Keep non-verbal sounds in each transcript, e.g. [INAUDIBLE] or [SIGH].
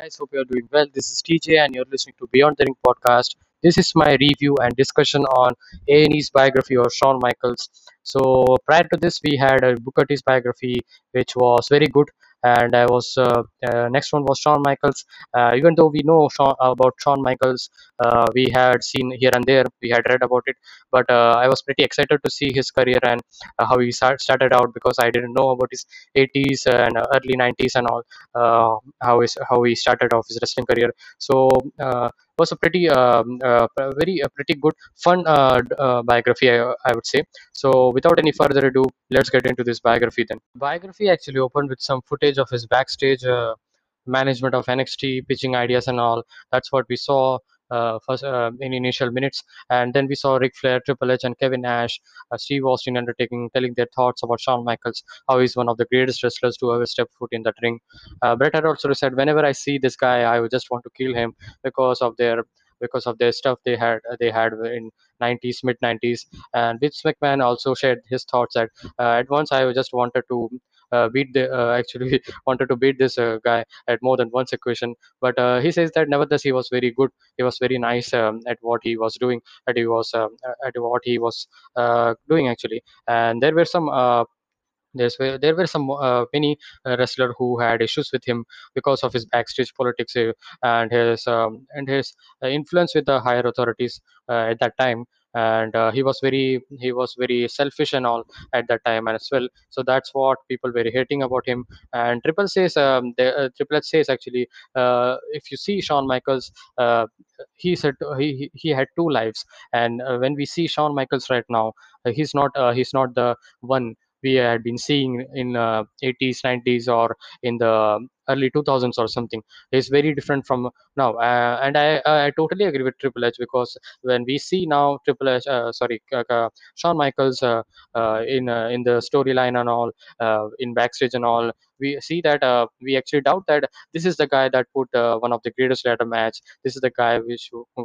guys, hope you're doing well. This is TJ, and you're listening to Beyond the Ring podcast. This is my review and discussion on A&E's biography of Shawn Michaels. So prior to this, we had a Booker T's biography, which was very good, and I was uh, uh, next one was Shawn Michaels. Uh, even though we know Shawn, about Shawn Michaels, we had seen here and there, we had read about it, but I was pretty excited to see his career and how he start, started out because I didn't know about his 80s and early 90s and all how is how he started off his wrestling career. So was a pretty um, uh, very uh, pretty good fun uh, uh, biography I, I would say. So without any further ado, let's get into this biography then. Biography actually opened with some footage of his backstage management of NXT, pitching ideas and all. That's what we saw. Uh, first uh, in initial minutes, and then we saw Ric Flair, Triple H, and Kevin Nash, uh, Steve Austin, Undertaker, telling their thoughts about Shawn Michaels, how he's one of the greatest wrestlers to ever step foot in that ring. Bret had also said, whenever I see this guy, I would just want to kill him because of their because of their stuff they had they had in 90s mid 90s and Vince McMahon also shared his thoughts that uh, at once I just wanted to beat the uh, [LAUGHS] actually wanted to beat this uh, guy at more than one equation. But uh, he says that nevertheless he was very good. He was very nice um, at what he was doing at he was um, at what he was uh, doing actually. And there were some uh, there's there were some uh, many uh, wrestler who had issues with him because of his backstage politics uh, and his um, and his uh, influence with the higher authorities uh, at that time. And uh, he was very he was very selfish and all at that time as well. So that's what people were hating about him. And Triple says um, the, uh, Triple says actually uh, if you see Shawn Michaels, uh, he said he he he had two lives. And uh, when we see Shawn Michaels right now, uh, he's not uh, he's not the one we had been seeing in uh, 80s 90s or in the early 2000s or something is very different from now uh, and i i totally agree with triple h because when we see now triple h uh, sorry uh, uh, shawn michaels uh, uh, in uh, in the storyline and all uh, in backstage and all we see that uh, we actually doubt that this is the guy that put uh, one of the greatest ladder match this is the guy which uh,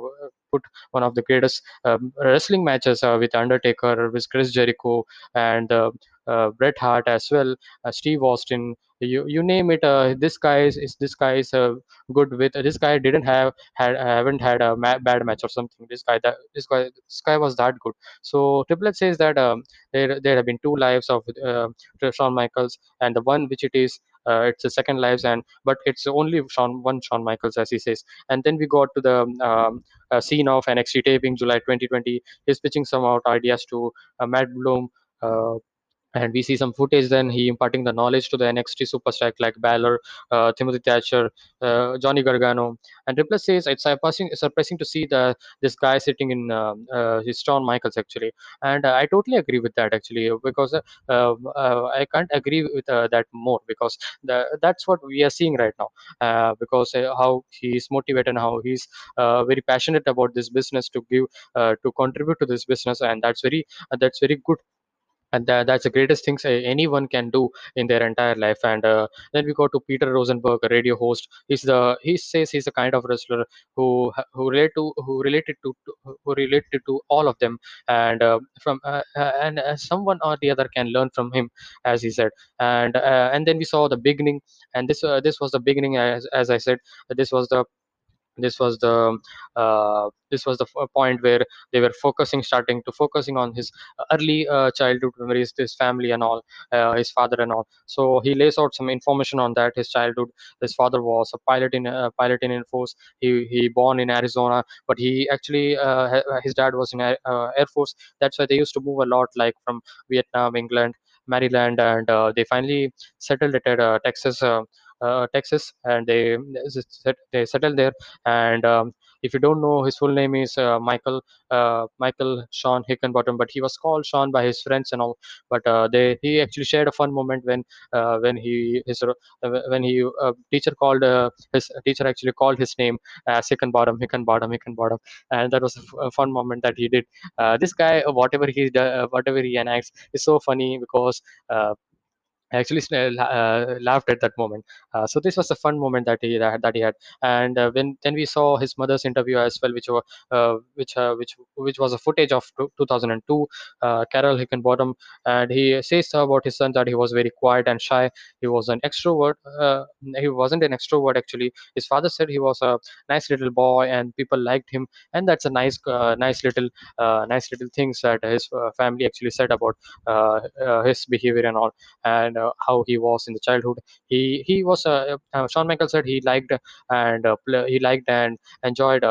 put one of the greatest um, wrestling matches uh, with undertaker with chris jericho and uh, uh, Bret Hart as well, uh, Steve Austin. You you name it. Uh, this guy is, is this guy is uh, good with. Uh, this guy didn't have had haven't had a ma- bad match or something. This guy that this guy this guy was that good. So Triple says that um, there there have been two lives of uh, Shawn Michaels, and the one which it is. Uh, it's the second lives and but it's only Shawn one Shawn Michaels as he says and then we got to the um, uh, scene of NXT taping July 2020 he's pitching some out ideas to uh, Matt Bloom uh, and we see some footage then he imparting the knowledge to the NXT superstar like Balor, uh, Timothy Thatcher, uh, Johnny Gargano, and Triple H says it's surprising, surprising to see the this guy sitting in um uh, his Shawn Michaels actually, and uh, I totally agree with that actually because uh, um, uh, I can't agree with uh, that more because the, that's what we are seeing right now uh, because uh, how he's motivated and how he's uh, very passionate about this business to give uh, to contribute to this business. And that's very uh, that's very good and that, that's the greatest things anyone can do in their entire life. And uh, then we go to peter rosenberg a radio host. He's the he says he's the kind of wrestler who who relate to who related to, who related to all of them. And uh, from uh, uh, and uh, someone or the other can learn from him as he said. And uh, and then we saw the beginning. And this this was the beginning as, as i said. This was the this was the uh, this was the f- point where they were focusing starting to focusing on his early uh, childhood memories his family and all uh, his father and all. So he lays out some information on that his childhood. His father was a pilot in uh, pilot in air force. He he born in arizona but he actually uh, ha- his dad was in air, uh, air force. That's why they used to move a lot like from vietnam england maryland and uh, they finally settled at uh, texas uh, uh, Texas, and they they settled there. And um, if you don't know his full name is uh, michael uh, michael shawn hickenbottom but he was called shawn by his friends and all. But uh, they he actually shared a fun moment when uh, when he his uh, when he uh, teacher called uh, his teacher actually called his name as hickenbottom hickenbottom hickenbottom. And that was a, fun moment that he did. Uh, this guy uh, whatever he uh, whatever he enacts is so funny because uh, I actually uh, laughed at that moment. Uh, so this was a fun moment that he that, that he had. And uh, when then we saw his mother's interview as well, which was uh, which uh, which which was a footage of 2002. Uh, Carol Hickenbottom, and he says about his son that he was very quiet and shy. He was an extrovert. He wasn't an extrovert actually. His father said he was a nice little boy, and people liked him. And that's a nice nice little nice little things that his family actually said about his behavior and all and uh, how he was in the childhood. He he was uh, uh, Shawn Michaels said he liked and uh, play, he liked and enjoyed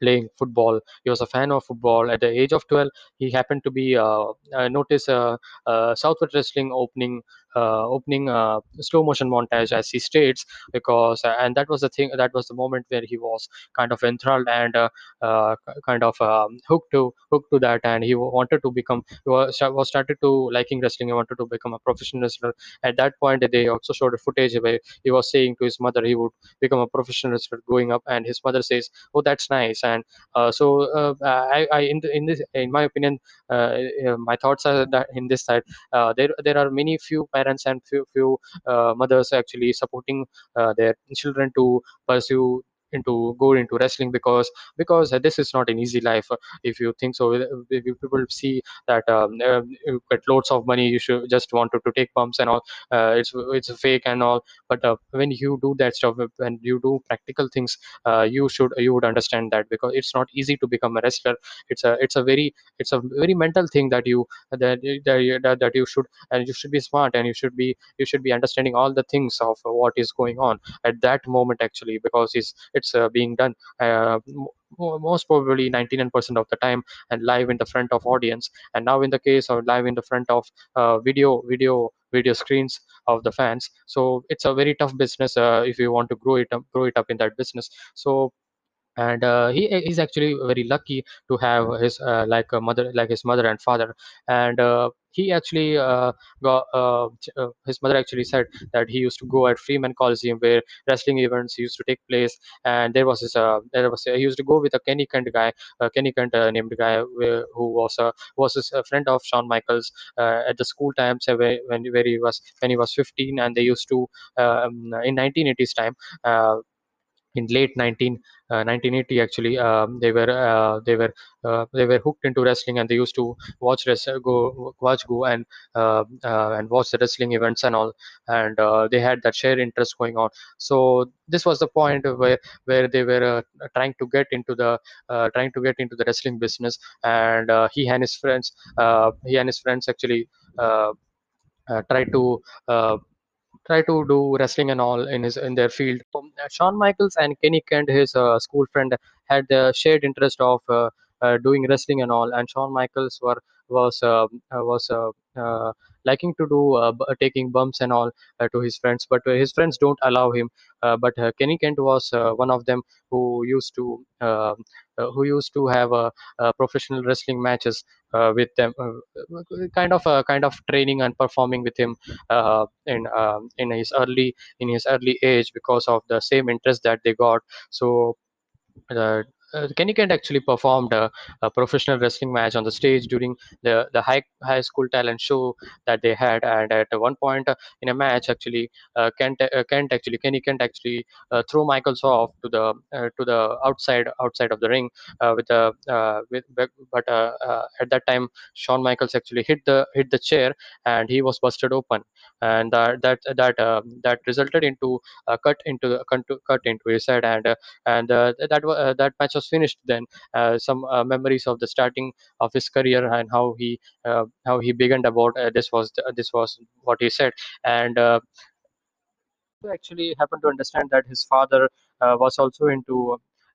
playing football. He was a fan of football. At the age of 12, he happened to be uh, uh, notice uh, uh, Southwest Wrestling opening opening uh, slow motion montage as he states because uh, and that was the thing that was the moment where he was kind of enthralled and uh, uh, kind of um, hooked to hooked to that and he wanted to become was, was started to liking wrestling he wanted to become a professional wrestler. At that point they also showed a footage where he was saying to his mother he would become a professional wrestler growing up and his mother says oh that's nice. And uh, so uh, I, I in, in this in my opinion uh, uh, my thoughts are that in this side uh, there there are many few parents and few few uh, mothers actually supporting uh, their children to pursue into go into wrestling because because this is not an easy life. If you think so if people see that um, uh, you get loads of money you should just wanted to take pumps and all uh, it's it's fake and all. But uh, when you do that stuff when you do practical things uh, you should you would understand that because it's not easy to become a wrestler. It's a it's a very it's a very mental thing that you that that, that, that you should and you should be smart and you should be you should be understanding all the things of what is going on at that moment actually because it's it's uh, being done uh, most probably 99% of the time and live in the front of audience. And now in the case of live in the front of uh, video video video screens of the fans. So it's a very tough business uh, if you want to grow it up grow it up in that business. So and uh, he he's actually very lucky to have his uh, like a mother like his mother and father. And uh, he actually uh, got uh, uh, his mother actually said that he used to go at Freeman Coliseum where wrestling events used to take place. And there was this uh, there was he used to go with a Kenny Kent guy uh, Kenny Kent uh, named guy uh, who was a was his, friend of Shawn Michaels uh, at the school times uh, where, when where he was when he was 15 and they used to um, in 1980s time uh, in late 19 uh, 1980 actually um, they were uh, they were uh, they were hooked into wrestling and they used to watch go watch go and uh, uh, and watch the wrestling events and all. And uh, they had that shared interest going on. So this was the point where where they were uh, trying to get into the uh, trying to get into the wrestling business. And uh, he and his friends uh, he and his friends actually uh, uh, tried to uh, try to do wrestling and all in his in their field. Um, Shawn Michaels and Kenny Kent, his uh, school friend, had the shared interest of uh, doing wrestling and all. And Shawn Michaels were was uh, uh, was uh, uh, liking to do uh, b- taking bumps and all uh, to his friends, but uh, his friends don't allow him. But Kenny Kent was one of them who used to uh, who used to have professional wrestling matches with them, kind of uh, kind of training and performing with him in um, in his early in his early age because of the same interest that they got so uh, uh, Kenny Kent actually performed a, a professional wrestling match on the stage during the, the high high school talent show that they had, and at one point uh, in a match, actually, uh, Kent uh, Kent actually Kenny Kent actually uh, threw Michaels off to the uh, to the outside outside of the ring with the with but at that time Shawn Michaels actually hit the hit the chair and he was busted open, and that that that that resulted into a cut into the cut into his head. And and that that match was finished then uh, some uh, memories of the starting of his career and how he uh, how he began about this was the, this was what he said and actually happened to understand that his father was also into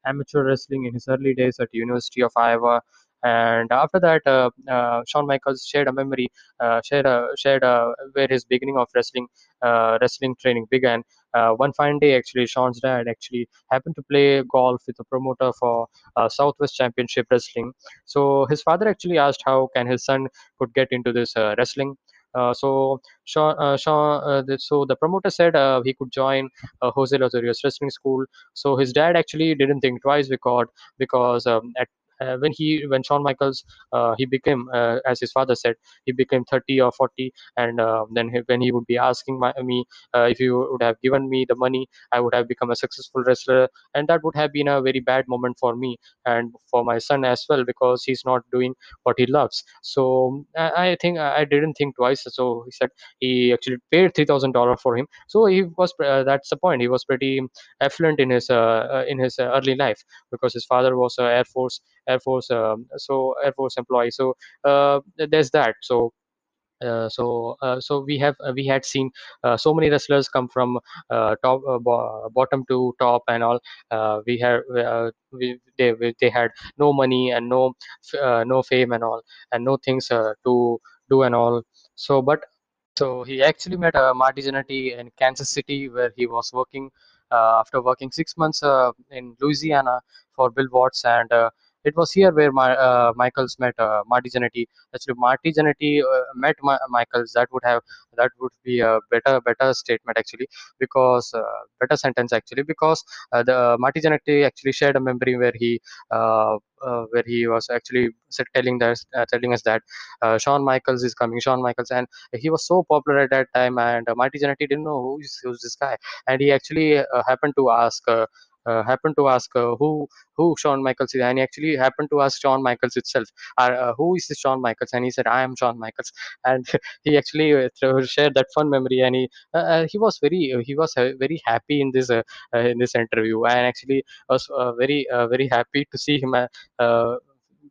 amateur wrestling in his early days at University of Iowa. And after that, uh, uh, Shawn Michaels shared a memory, uh, shared a, shared a, where his beginning of wrestling, wrestling training began. One fine day, actually, Shawn's dad actually happened to play golf with a promoter for Southwest Championship Wrestling. So his father actually asked how can his son could get into this wrestling. Uh, so Shaw, uh, Shaw, uh, the, so the promoter said he could join Jose Lothario's wrestling school. So his dad actually didn't think twice because because um, at uh, when he when Shawn Michaels uh, he became uh, as his father said he became 30 or 40 and uh, then he, when he would be asking my, me uh, if you would have given me the money I would have become a successful wrestler. And that would have been a very bad moment for me and for my son as well because he's not doing what he loves. So I, I think I didn't think twice. So he said he actually paid $3000 for him. So he was uh, that's the point. He was pretty affluent in his in his early life because his father was a air force air force um, so air force employee. So uh, there's that. So uh, so uh, so we have uh, we had seen uh, so many wrestlers come from uh, top bo- bottom to top and all. We uh, we, they they had no money and no no fame and all and no things to do and all. So but so he actually met uh, Marty Jannetty in Kansas City, where he was working after working six months in Louisiana for Bill Watts, and it was here where my uh, Michaels met uh, Marty Jannetty. Actually, Marty Jannetty uh, met Michaels. That would have that would be a better better statement actually, because uh, better sentence actually, because uh, the Marty Jannetty actually shared a memory where he uh, where he was actually telling us uh, telling us that uh, Shawn Michaels is coming, Shawn Michaels, and he was so popular at that time and uh, Marty Jannetty didn't know who is who's this guy and he actually happened to ask happened to ask uh, who who Shawn Michaels is? And he actually happened to ask Shawn Michaels itself uh, uh, who is this Shawn Michaels? And he said I am Shawn Michaels. [LAUGHS] And he actually uh, shared that fun memory and he uh, uh, he was very uh, he was uh, very happy in this uh, uh, in this interview. And actually was uh, very uh, very happy to see him uh, uh,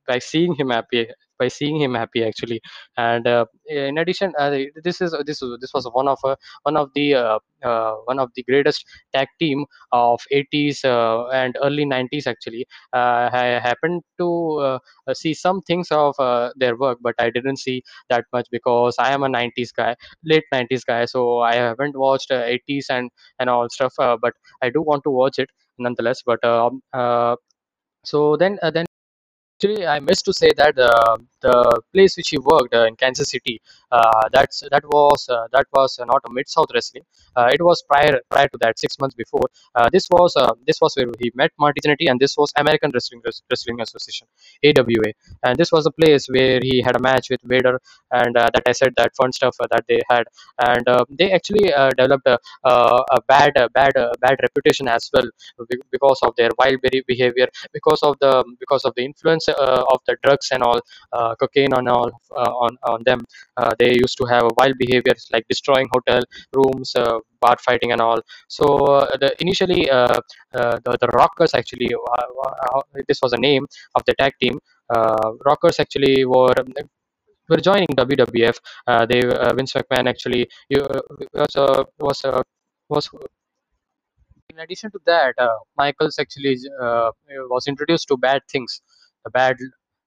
by seeing him happy by seeing him happy actually. And uh, in addition uh, this is this was this was one of uh, one of the uh, uh, one of the greatest tag team of 80s uh, and early 90s actually. I happened to see some things of their work but i didn't see that much because i am a 90s guy late 90s guy so i haven't watched uh, 80s and and all stuff but i do want to watch it nonetheless but um, so then then Actually, I missed to say that uh, the place which he worked uh, in Kansas City, uh, that's that was uh, that was uh, not a Mid South Wrestling. Uh, it was prior prior to that, six months before. This was this was where he met Marty Jannetty, and this was American Wrestling Wrestling Association (AWA), and this was a place where he had a match with Vader, and that I said that fun stuff that they had, and they actually developed a, a, bad a bad bad reputation as well because of their wild behavior because of the because of the influence of the drugs and all uh, cocaine and all uh, on on them. Uh, they used to have wild behaviors like destroying hotel rooms uh, bar fighting and all. So uh, the initially uh, uh, the, the rockers actually uh, uh, this was a name of the tag team. Uh, rockers actually were were joining WWF. Uh, they uh, Vince McMahon actually uh, was uh, was uh, was in addition to that, uh, Michaels actually uh, was introduced to bad things, the bad,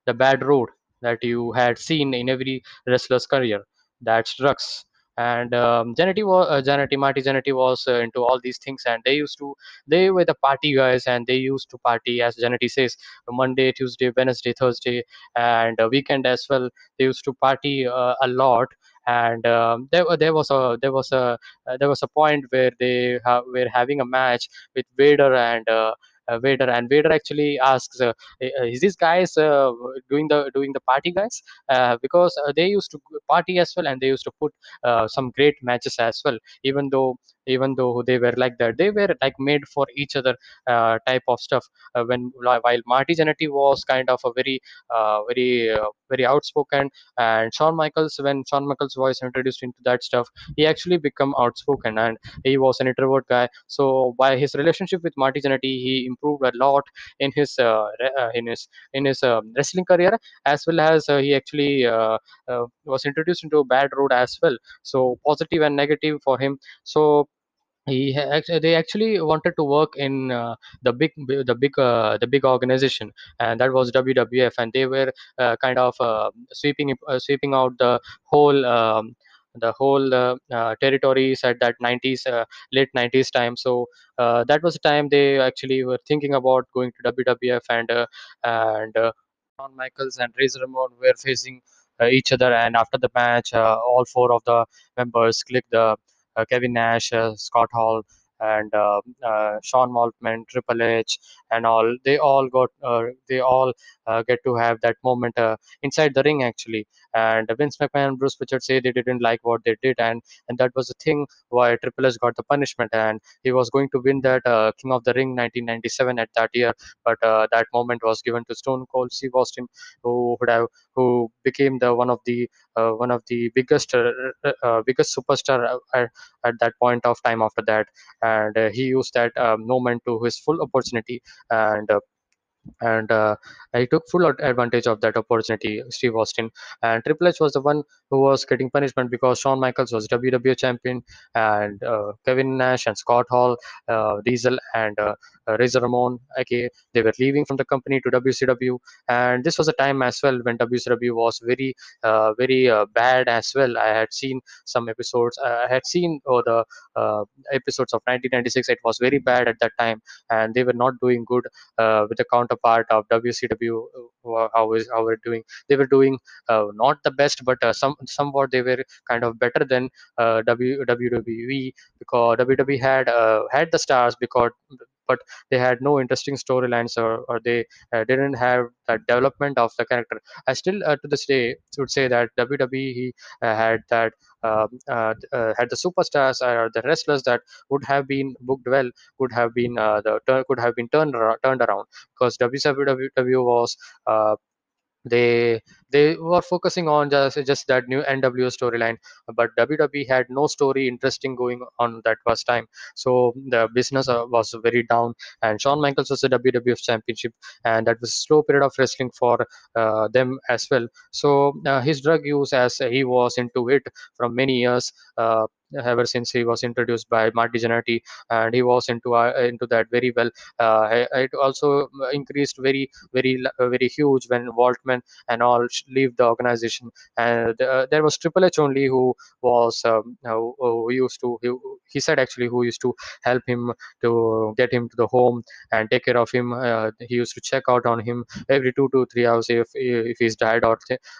the bad road that you had seen in every wrestler's career. That's drugs. And um, was uh, Jannetty, Marty Jannetty was uh, into all these things, and they used to they were the party guys, and they used to party as Jannetty says Monday, Tuesday, Wednesday, Thursday, and uh, weekend as well. They used to party uh, a lot, and um, there there was a there was a uh, there was a point where they ha- were having a match with Vader and uh, Vader, and Vader actually asks, uh, uh, "Is these guys uh, doing the doing the party guys?" Uh, because uh, they used to party as well, and they used to put uh, some great matches as well. Even though even though they were like that, they were like made for each other uh, type of stuff. Uh, when while Marty Jannetty was kind of a very uh, very uh, very outspoken, and Shawn Michaels, when Shawn Michaels' voice introduced into that stuff he actually become outspoken and he was an introvert guy. So by his relationship with marty Jannetty, he improved a lot in his uh, uh, in his in his um, wrestling career as well as uh, he actually uh, uh, was introduced into a bad road as well. So positive and negative for him. So he they actually wanted to work in uh, the big the big uh, the big organization and that was WWF and they were uh, kind of uh, sweeping uh, sweeping out the whole um, the whole uh, territories at that 90s uh, late 90s time. So that was the time they actually were thinking about going to WWF and and Shawn Michaels and Razor Ramon were facing each other and after the match all four of the members clicked the uh, Kevin Nash, uh, Scott Hall, and uh, uh, Sean Waltman, Triple H, and all. They all got uh, they all uh, get to have that moment uh, inside the ring actually. And Vince McMahon and Bruce Pritchard say they didn't like what they did, and and that was the thing why Triple H got the punishment, and he was going to win that uh, King of the Ring 1997 at that year, but that moment was given to Stone Cold Steve Austin, who would have who became the one of the one of the biggest biggest superstar at, at that point of time after that uh, he used that um, moment to his full opportunity and uh, and uh, he took full advantage of that opportunity, Steve Austin. And Triple H was the one who was getting punishment because Shawn Michaels was WWE champion, and uh, Kevin Nash and Scott Hall, uh, Diesel and uh, uh, Razor Ramon, okay, they were leaving from the company to WCW, and this was a time as well when WCW was very, uh, very uh, bad as well. I had seen some episodes. I had seen oh, the episodes of 1996. It was very bad at that time, and they were not doing good with the counterpart of WCW. uh, How is how we're doing? They were doing uh, not the best, but uh, some somewhat they were kind of better than uh, WWE because WWE had uh, had the stars because but they had no interesting storylines or, or they uh, didn't have that development of the character. I still uh, to this day would say that WWE uh, had that um, uh, uh, had the superstars or the wrestlers that would have been booked well could have been uh, the turn could have been turned around, turned around because WCW was uh, they they were focusing on just just that new NWO storyline, but WWE had no story interesting going on that first time. So the business uh, was very down, and Shawn Michaels was the WWF Championship, and that was a slow period of wrestling for uh, them as well. So uh, his drug use, as he was into it from many years. Uh, ever since he was introduced by Marty Jannetty, and he was into uh, into that very well. Uh, it also increased very very very huge when Waltman and all leave the organization. And uh, there was Triple H only who was um, who, who used to he, he said actually who used to help him to get him to the home and take care of him. Uh, he used to check out on him every two to three hours if if he's died or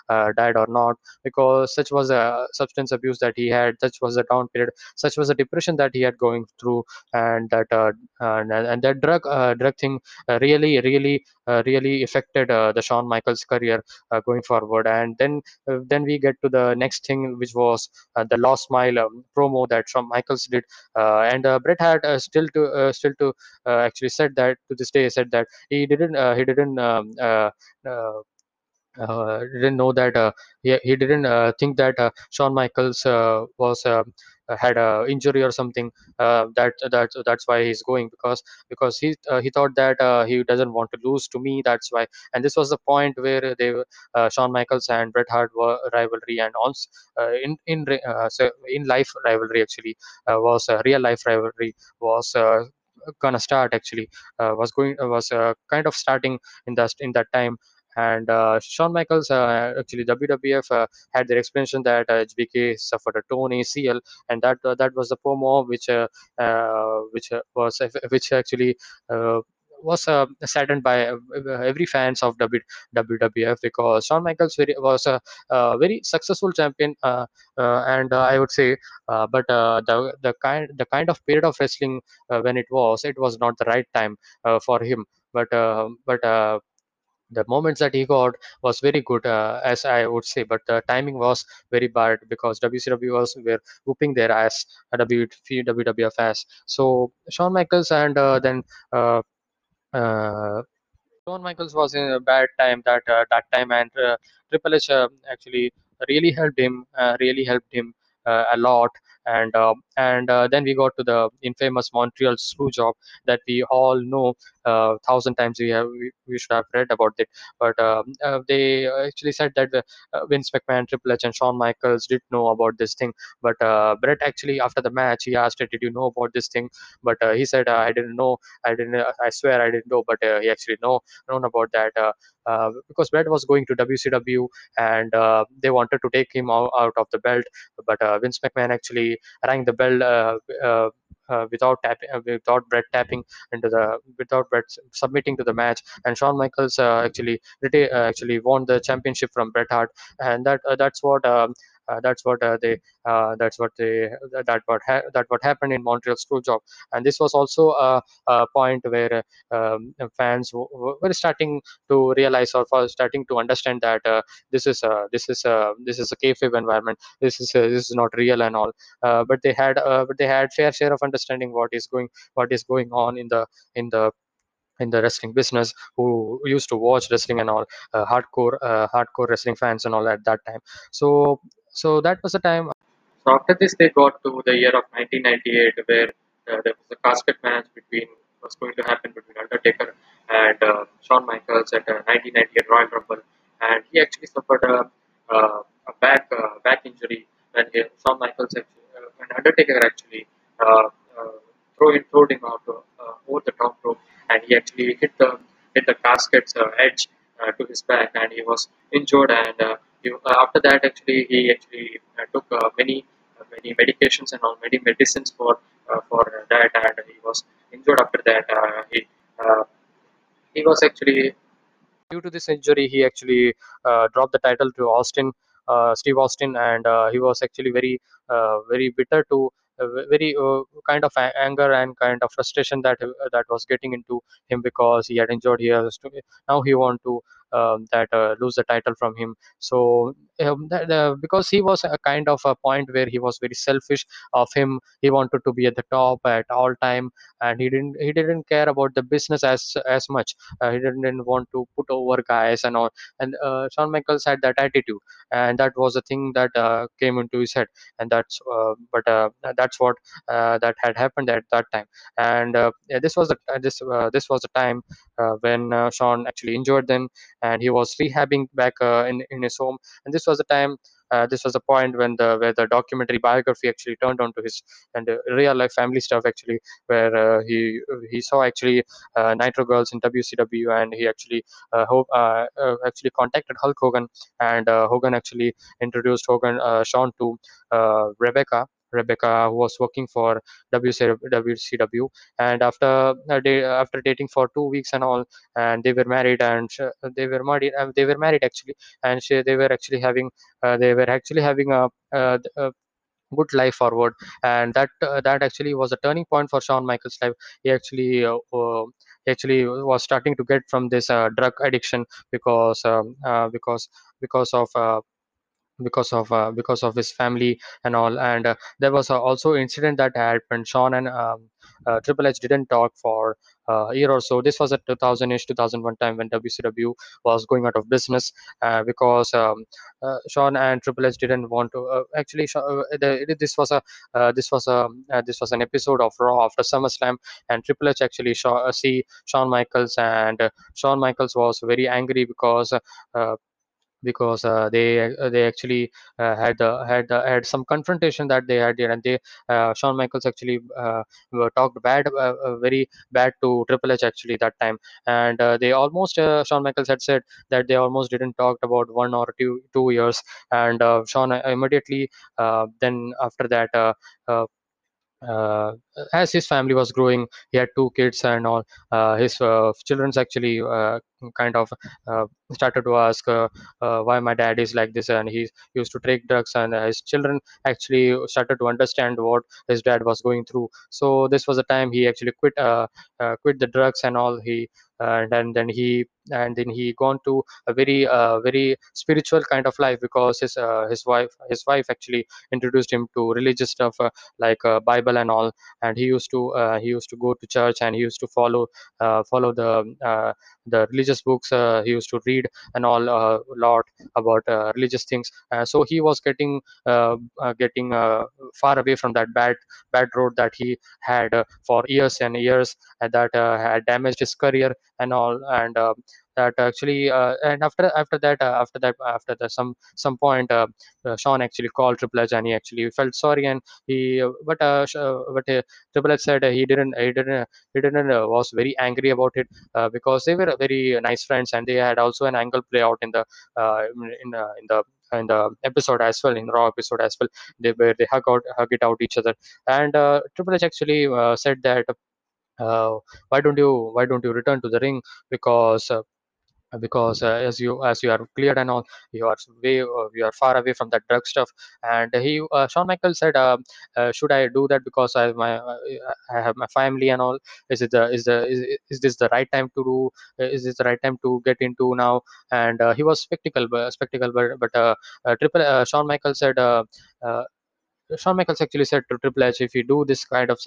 uh, died or not because such was a substance abuse that he had. Such was a down period. Such was a depression that he had going through, and that uh, and, and that drug uh, drug thing uh, really really really affected the Shawn Michaels career going forward. And then uh, then we get to the next thing, which was uh, the Lost Smile um, promo that Shawn Michaels did, uh, and Bret had still to still to actually said that to this day said that he didn't he didn't um, uh, didn't know that uh, he, he didn't uh, think that uh, Shawn Michaels uh, was uh, had a injury or something that that that's why he's going because because he he thought that he doesn't want to lose to me that's why. And this was the point where they Shawn Michaels and Bret Hart were rivalry and also in in so in life rivalry actually was real life rivalry was gonna start actually uh, was going uh, was uh, kind of starting in that in that time and uh, Shawn Michaels, uh, actually WWF uh, had their explanation that uh, HBK suffered a torn ACL, and that uh, that was the promo which uh, which was which actually was uh, saddened by uh, every fans of WWF because Shawn Michaels very, was a, a, very successful champion, uh, and I would say, but the the kind the kind of period of wrestling when it was, it was not the right time for him. But but the moments that he got was very good uh, as i would say but the timing was very bad because wcw was were whooping their ass at wwf ass so shawn michaels and uh, then uh, uh, Shawn Michaels was in a bad time that uh, that time, and uh, Triple H uh, actually really helped him, uh, really helped him uh, a lot. And uh, and then we got to the infamous Montreal screw job that we all know uh, thousand times. We have we, we should have read about it, but um, they actually said that Vince McMahon, Triple H, and Shawn Michaels did know about this thing. But Bret actually after the match he asked, "Did you know about this thing?" But he said, "I didn't know. I didn't. I swear I didn't know." But he actually know known about that. Uh, because Bret was going to WCW and uh, they wanted to take him out, out of the belt, but uh, Vince McMahon actually rang the bell uh, without tapping, without Bret tapping into the, without Bret submitting to the match, and Shawn Michaels actually actually won the championship from Bret Hart, and that that's what. Um, uh, that's what uh, they uh, that's what they that what ha- that what happened in Montreal Screwjob and this was also a, a point where um, fans were starting to realize or starting to understand that uh, this is a this is a this is a kayfabe environment. This is a, this is not real and all. Uh, but they had uh, but they had fair share of understanding what is going what is going on in the in the in the wrestling business who used to watch wrestling and all uh, hardcore uh, hardcore wrestling fans and all at that time. So so that was the time so after this they got to the year of 1998 where uh, there was a casket match between was going to happen between undertaker and uh, shawn michaels at a 1998 royal rumble. And he actually suffered a, uh, a back uh, back injury when he, shawn michaels actually, and undertaker actually throw him, throwed him out over the top rope and he actually hit the hit the casket's uh, edge uh, to his back and he was injured and uh, he, after that actually he actually took many many medications and all many medicines for for that and he was injured after that he he was actually due to this injury he actually dropped the title to Austin uh, Steve Austin, and uh, he was actually very, uh, very bitter to very uh, kind of anger and kind of frustration that uh, that was getting into him because he had enjoyed here. Now he want to that uh, lose the title from him. So um, that, uh, because he was a kind of a point where he was very selfish of him, he wanted to be at the top at all time, and he didn't he didn't care about the business as as much. Uh, he didn't want to put over guys and all. And uh, Shawn Michaels had that attitude, and that was the thing that came into his head, and that's but that's what that had happened at that time. And yeah, this was the this this was the time when Shawn actually injured them and he was rehabbing back uh, in in his home. And this was the time. Uh, this was the point when the where the documentary biography actually turned onto his and uh, real life family stuff actually, where uh, he he saw actually uh, Nitro Girls in WCW, and he actually uh, hope, actually contacted Hulk Hogan, and Hogan actually introduced Hogan Shawn to Rebecca Rebecca, who was working for WCW, and after uh, they, after dating for two weeks and all, and they were married, and they were married, uh, they were married actually, and she, they were actually having, uh, they were actually having a, a, a good life forward and that uh, that actually was a turning point for Shawn Michaels life. He actually uh, uh, actually was starting to get from this drug addiction because um, because because of because of uh, because of his family and all. And uh, there was uh, also incident that happened. Shawn and um, uh, triple h didn't talk for uh, a year or so. This was at 2000ish 2001 time when wcw was going out of business uh, because um, shawn and triple h didn't want to actually the, this was a this was a this was an episode of raw after summerslam. And triple h actually saw, see shawn michaels. And shawn michaels was very angry because because uh, they uh, they actually uh, had uh, had uh, had some confrontation that they had and they uh, Shawn Michaels actually talked bad, very bad to Triple H actually that time, and they almost Shawn Michaels had said that they almost didn't talk about one or two two years, and Shawn immediately then after that uh, as his family was growing he had two kids and all. Uh, his uh, children's actually uh, kind of uh, started to ask uh, why my dad is like this and he used to take drugs and his children actually started to understand what his dad was going through. So this was the time he actually quit quit the drugs and all. He and, and then he and then he gone to a very uh, very spiritual kind of life because his uh, his wife his wife actually introduced him to religious stuff uh, like uh, bible and all. And he used to uh, he used to go to church and he used to follow uh, follow the the religious books he used to read and all a lot about religious things. So he was getting getting far away from that bad bad road that he had for years and years that had damaged his career and all and uh, that actually uh, and after after that uh, after that after the, some some point uh, Shawn actually called Triple H and he actually felt sorry and he but uh, but Triple H said he didn't he didn't he didn't was very angry about it because they were very nice friends and they had also an angle play out in the in in the in the episode as well in raw episode as well they where they hug out hug it out each other. And uh, triple h actually uh, said that uh, why don't you why don't you return to the ring? Because uh, because uh, as you as you are cleared and all you are way uh, you are far away from that drug stuff. And he uh, Shawn Michaels said uh, uh, should I do that because I have my uh, I have my family and all? Is it the is the is, is this the right time to do is this the right time to get into now? And uh, he was spectacle spectacle but, but uh, uh, triple uh, Shawn Michaels said uh, uh, Shawn Michaels actually said to Triple H, if you do this kind of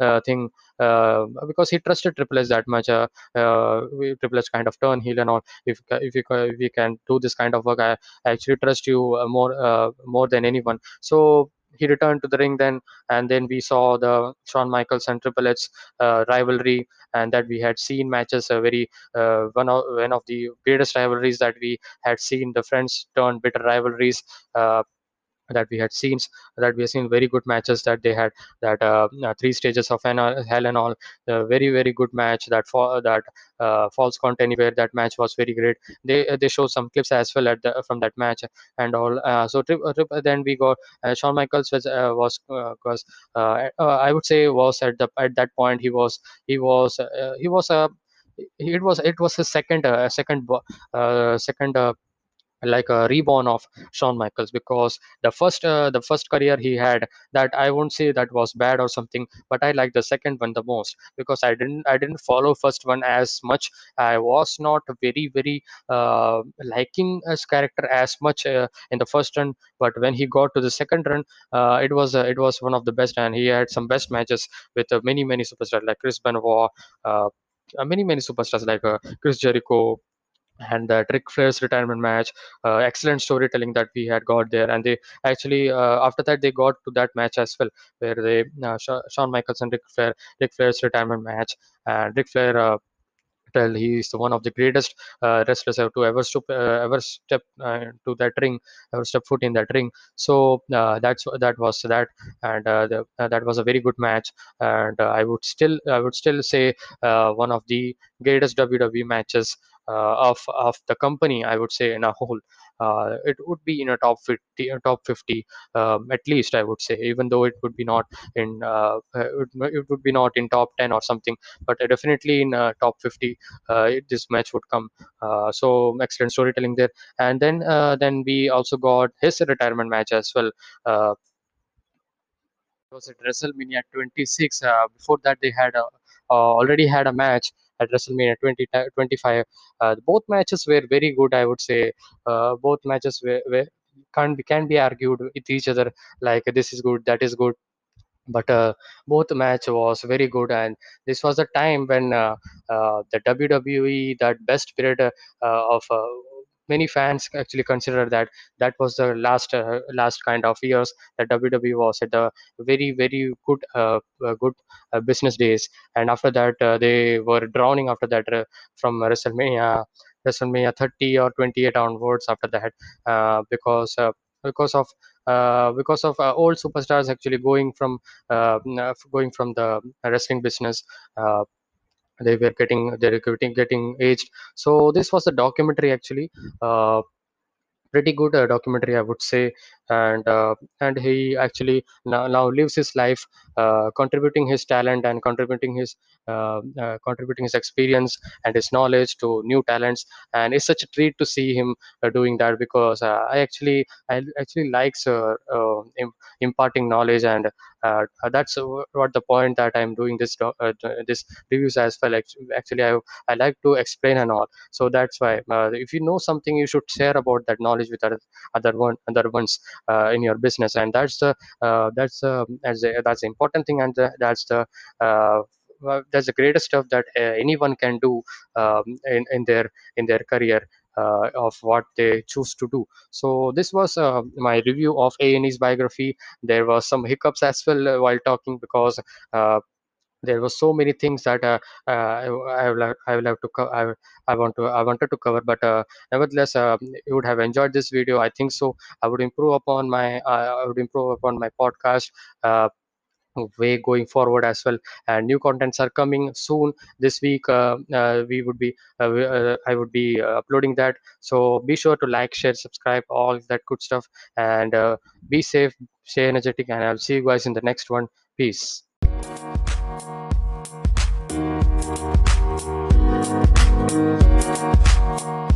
uh, thing, uh, because he trusted Triple H that much, uh, uh, Triple H kind of turn heel and all. If if you if you can do this kind of work, I, I actually trust you uh, more uh, more than anyone. So he returned to the ring then, and then we saw the Shawn Michaels and Triple H uh, rivalry, and that we had seen matches, a very one of one of the greatest rivalries that we had seen, the friends turned bitter rivalries. Uh, that we had seen that we have seen very good matches that they had that uh, uh, three stages of uh, hell and all uh, very very good match that for that uh, falls count anywhere that match was very great. They uh, they showed some clips as well at the, from that match and all uh, so trip, trip, then we got uh, Shawn Michaels was uh, was uh, uh, uh, I would say was at the at that point he was he was uh, he was a it was it was his second uh, second uh, second uh, like a reborn of Shawn Michaels because the first uh, the first career he had that I won't say that was bad or something but I like the second one the most because I didn't I didn't follow first one as much. I was not very very uh, liking his character as much uh, in the first run but when he got to the second run uh, it was uh, it was one of the best and he had some best matches with uh, many many superstars like Chris Benoit many many superstars like Chris Jericho and that Ric Flair's retirement match. Uh, excellent storytelling that we had got there, and they actually uh, after that they got to that match as well, where they uh, Shawn Michaels and Ric Flair, Ric Flair's retirement match, and Ric Flair. Uh, well, he is one of the greatest uh, wrestlers to ever uh, ever step uh, to that ring, ever step foot in that ring. So uh, that's that was that, and the, that was a very good match. And I would still I would still say one of the greatest WWE matches of of the company i would say in a whole. Uh, it would be in a top 50 uh, top 50 um, at least i would say even though it would be not in uh, it, it would be not in top 10 or something but definitely in uh, top 50 it, this match would come. So excellent storytelling there. And then then we also got his retirement match as well. It was at WrestleMania 26. Uh, before that, they had a, uh, already had a match at WrestleMania 20, 25. Uh, both matches were very good, I would say. Uh, both matches were, were can be can be argued with each other like this is good, that is good. But uh, both match was very good, and this was the time when uh, uh, the WWE that best period uh, of many fans actually consider that that was the last uh, last kind of years that WWE was at the very very good uh, uh, good uh, business days. And after that uh, they were drowning after that uh, from WrestleMania WrestleMania 30 or 28 onwards after that because because of uh, because of uh, old superstars actually going from uh, going from the wrestling business they were getting they're getting getting aged. So this was a documentary actually. Uh, pretty good uh, documentary i would say and uh, and he actually now, now lives his life uh, contributing his talent and contributing his uh, contributing his experience and his knowledge to new talents. And it's such a treat to see him doing that because i actually i actually likes imparting knowledge and uh, that's what the point that i'm doing this uh, this reviews as well. Actually, i i like to explain and all. So that's why uh, if you know something you should share about that knowledge with other other one other ones in your business. And that's the uh, that's uh, that's the, that's the important thing. And the, that's the uh, that's the greatest stuff that uh, anyone can do um, in, in their in their career uh, of what they choose to do. So this was uh, my review of a&e's biography. There was some hiccups as well uh, while talking because uh, there were so many things that uh, uh, I, I will have, I will have to co- I, I want to I wanted to cover but uh, nevertheless uh, you would have enjoyed this video I think so. I would improve upon my I would improve upon my podcast way going forward as well. And new contents are coming soon. This week uh, uh, we would be uh, i would be uploading that. So be sure to like share subscribe all that good stuff. And be safe stay energetic and i'll see you guys in the next one. Peace Thank you.